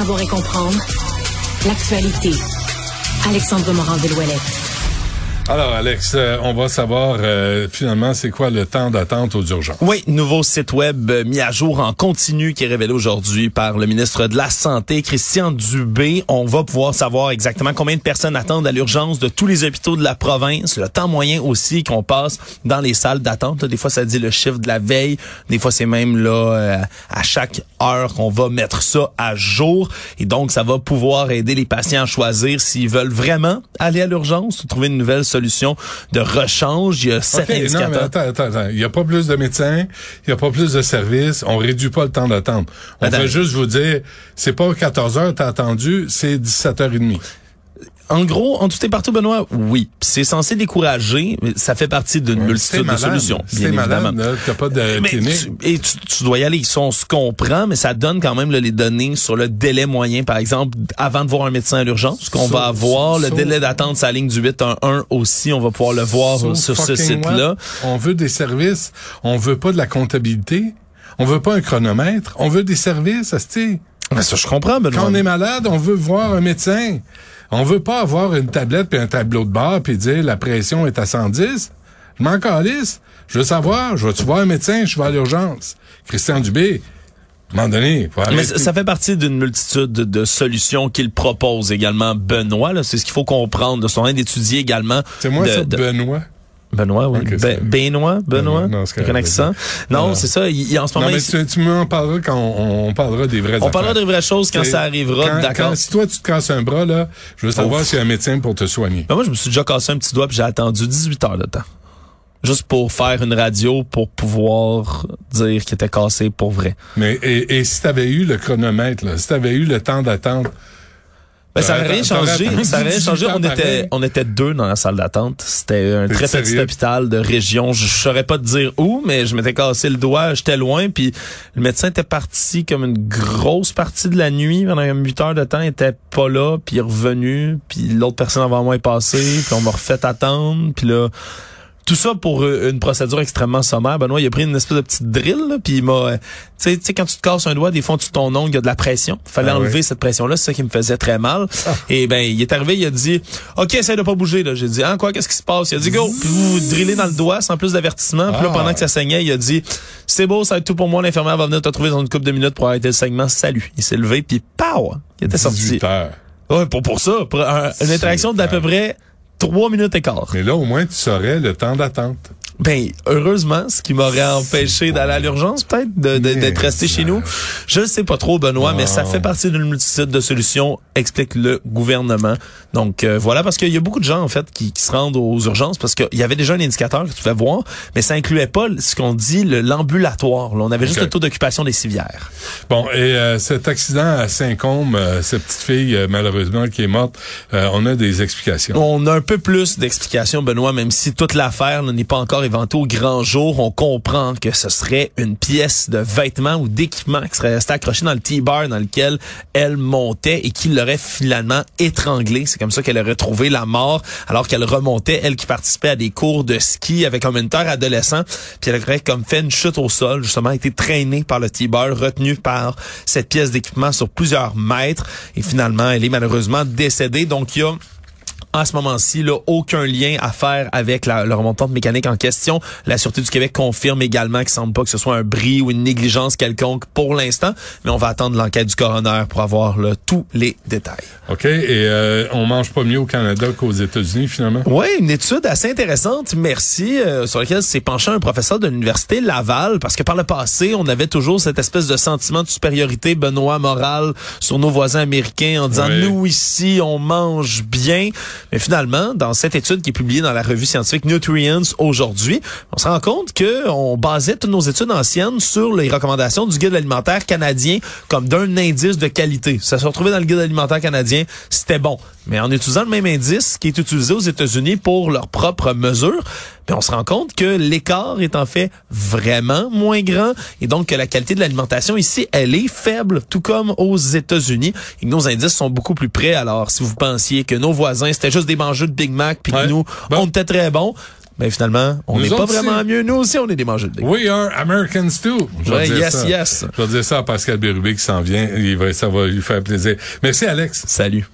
savoir et comprendre l'actualité. Alexandre Morand-Villouellette. Alors, Alex, euh, on va savoir euh, finalement c'est quoi le temps d'attente aux urgences? Oui, nouveau site web euh, mis à jour en continu qui est révélé aujourd'hui par le ministre de la Santé, Christian Dubé. On va pouvoir savoir exactement combien de personnes attendent à l'urgence de tous les hôpitaux de la province, le temps moyen aussi qu'on passe dans les salles d'attente. Des fois, ça dit le chiffre de la veille. Des fois, c'est même là à chaque heure qu'on va mettre ça à jour. Et donc, ça va pouvoir aider les patients à choisir s'ils veulent vraiment aller à l'urgence ou trouver une nouvelle solution solution de rechange. Il y a sept indicateurs. Non, mais attends, attends, attends. Il n'y a pas plus de médecins, il n'y a pas plus de services, on réduit pas le temps d'attente. On veut juste vous dire, c'est pas 14 heures t'as attendu, c'est 17h30. En gros, en tout et partout, Benoît, oui. C'est censé décourager, mais ça fait partie d'une multitude de solutions. C'est malade, t'as pas de clinique. et tu, dois y aller. On se comprend, mais ça donne quand même les données sur le délai moyen, par exemple, avant de voir un médecin à l'urgence, qu'on va avoir. Le délai d'attente sa ligne du 811 aussi, on va pouvoir le voir sur ce site-là. On veut des services, on veut pas de la comptabilité, on veut pas un chronomètre, on veut des services, Mais ça, je comprends, Benoît. Quand on est malade, on veut voir un médecin. On veut pas avoir une tablette puis un tableau de bord puis dire la pression est à 110. Je m'en calisse. Je veux savoir, je vais-tu voir un médecin, je vais à l'urgence. Christian Dubé, à un moment donné, faut Mais ça fait partie d'une multitude de, solutions qu'il propose également, Benoît. C'est ce qu'il faut comprendre. En train d'étudier également. C'est moi ça, Benoît. Benoît, oui. Benoît, Benoît? Non, c'est Non, c'est ça. Il, en ce moment. Non, mais tu, m'en parleras quand on, parlera des vraies On parlera des vraies choses quand ça arrivera, d'accord. Si toi, tu te casses un bras, là, je veux savoir s'il y a un médecin pour te soigner. Ben moi, je me suis déjà cassé un petit doigt puis j'ai attendu 18 heures de temps. Juste pour faire une radio pour pouvoir dire qu'il était cassé pour vrai. Mais, et, et si t'avais eu le chronomètre, là, si t'avais eu le temps d'attente, ben, ça n'avait rien changé. Ça rien changé. On était, on était deux dans la salle d'attente. C'était un très petit hôpital de région. Je, saurais pas te dire où, mais je m'étais cassé le doigt. J'étais loin. Puis le médecin était parti comme une grosse partie de la nuit. Pendant 8 heures de temps, il était pas là. Puis il est revenu. Puis l'autre personne avant moi est passée. Puis on m'a refait attendre. Puis là, tout ça pour euh, une procédure extrêmement sommaire. Benoît, il a pris une espèce de petite drill, puis il m'a... Euh, tu sais, quand tu te casses un doigt, des fois, tu ton ongle, il y a de la pression. fallait ah enlever cette pression-là, c'est ça qui me faisait très mal. Ah. Et ben, il est arrivé, il a dit, OK, essaye de pas bouger. là. J'ai dit, hein, quoi, qu'est-ce qui se passe? Il a dit, go! Puis vous drillez dans le doigt sans plus d'avertissement. Puis là, pendant que ça saignait, il a dit, c'est beau, ça va être tout pour moi. L'infirmière va venir te trouver dans une couple de minutes pour arrêter le saignement. Salut. Il s'est levé, puis pow! Il était sorti. Ouais, pour, pour ça. Pour une interaction d'à peu près trois minutes et quart. Mais là, au moins, tu saurais le temps d'attente. Ben, heureusement, ce qui m'aurait empêché d'aller à l'urgence, peut-être, d'être resté chez nous. Je ne sais pas trop, Benoît, mais ça fait partie d'une multitude de solutions, explique le gouvernement. Donc, euh, voilà, parce qu'il y a beaucoup de gens, en fait, qui, se rendent aux urgences parce qu'il y avait déjà un indicateur que tu pouvais voir, mais ça incluait pas ce qu'on dit l'ambulatoire. On avait juste le taux d'occupation des civières. Bon, et euh, cet accident à Saint-Côme, euh, cette petite fille, malheureusement, qui est morte, on a des explications. On a un peu plus d'explications, Benoît, même si toute l'affaire n'est pas encore au grand jour, on comprend que ce serait une pièce de vêtement ou d'équipement qui serait restée accrochée dans le T-bar dans lequel elle montait et qui l'aurait finalement étranglée. C'est comme ça qu'elle aurait trouvé la mort alors qu'elle remontait, elle qui participait à des cours de ski avec un mentor adolescent. Puis elle aurait comme fait une chute au sol, justement, été traînée par le T-bar, retenue par cette pièce d'équipement sur plusieurs mètres. Et finalement, elle est malheureusement décédée. Donc, il y a en ce moment-ci, là, aucun lien à faire avec la, le remontante mécanique en question. La Sûreté du Québec confirme également qu'il semble pas que ce soit un bris ou une négligence quelconque pour l'instant, mais on va attendre l'enquête du coroner pour avoir là, tous les détails. OK. Et euh, on mange pas mieux au Canada qu'aux États-Unis, finalement? Oui, une étude assez intéressante, merci, euh, sur laquelle s'est penché un professeur de l'Université Laval, parce que par le passé, on avait toujours cette espèce de sentiment de supériorité, Benoît, moral, sur nos voisins américains, en disant, nous, ici, on mange bien. Mais finalement, dans cette étude qui est publiée dans la revue scientifique Nutrients aujourd'hui, on se rend compte que on basait toutes nos études anciennes sur les recommandations du guide alimentaire canadien comme d'un indice de qualité. Ça se retrouvait dans le guide alimentaire canadien, c'était bon. Mais en utilisant le même indice qui est utilisé aux États-Unis pour leurs propres mesures, ben on se rend compte que l'écart est en fait vraiment moins grand et donc que la qualité de l'alimentation ici, elle est faible, tout comme aux États-Unis. Et nos indices sont beaucoup plus près. Alors, si vous pensiez que nos voisins, c'était juste des mangeux de Big Mac, puis que nous, on était très bons, Mais finalement, on n'est pas vraiment mieux. Nous aussi, on est des mangeurs de We are Americans too. Je ouais, yes, ça. yes. Je vais dire ça à Pascal Bérubé qui s'en vient. Il va, ça va lui faire plaisir. Merci, Alex. Salut.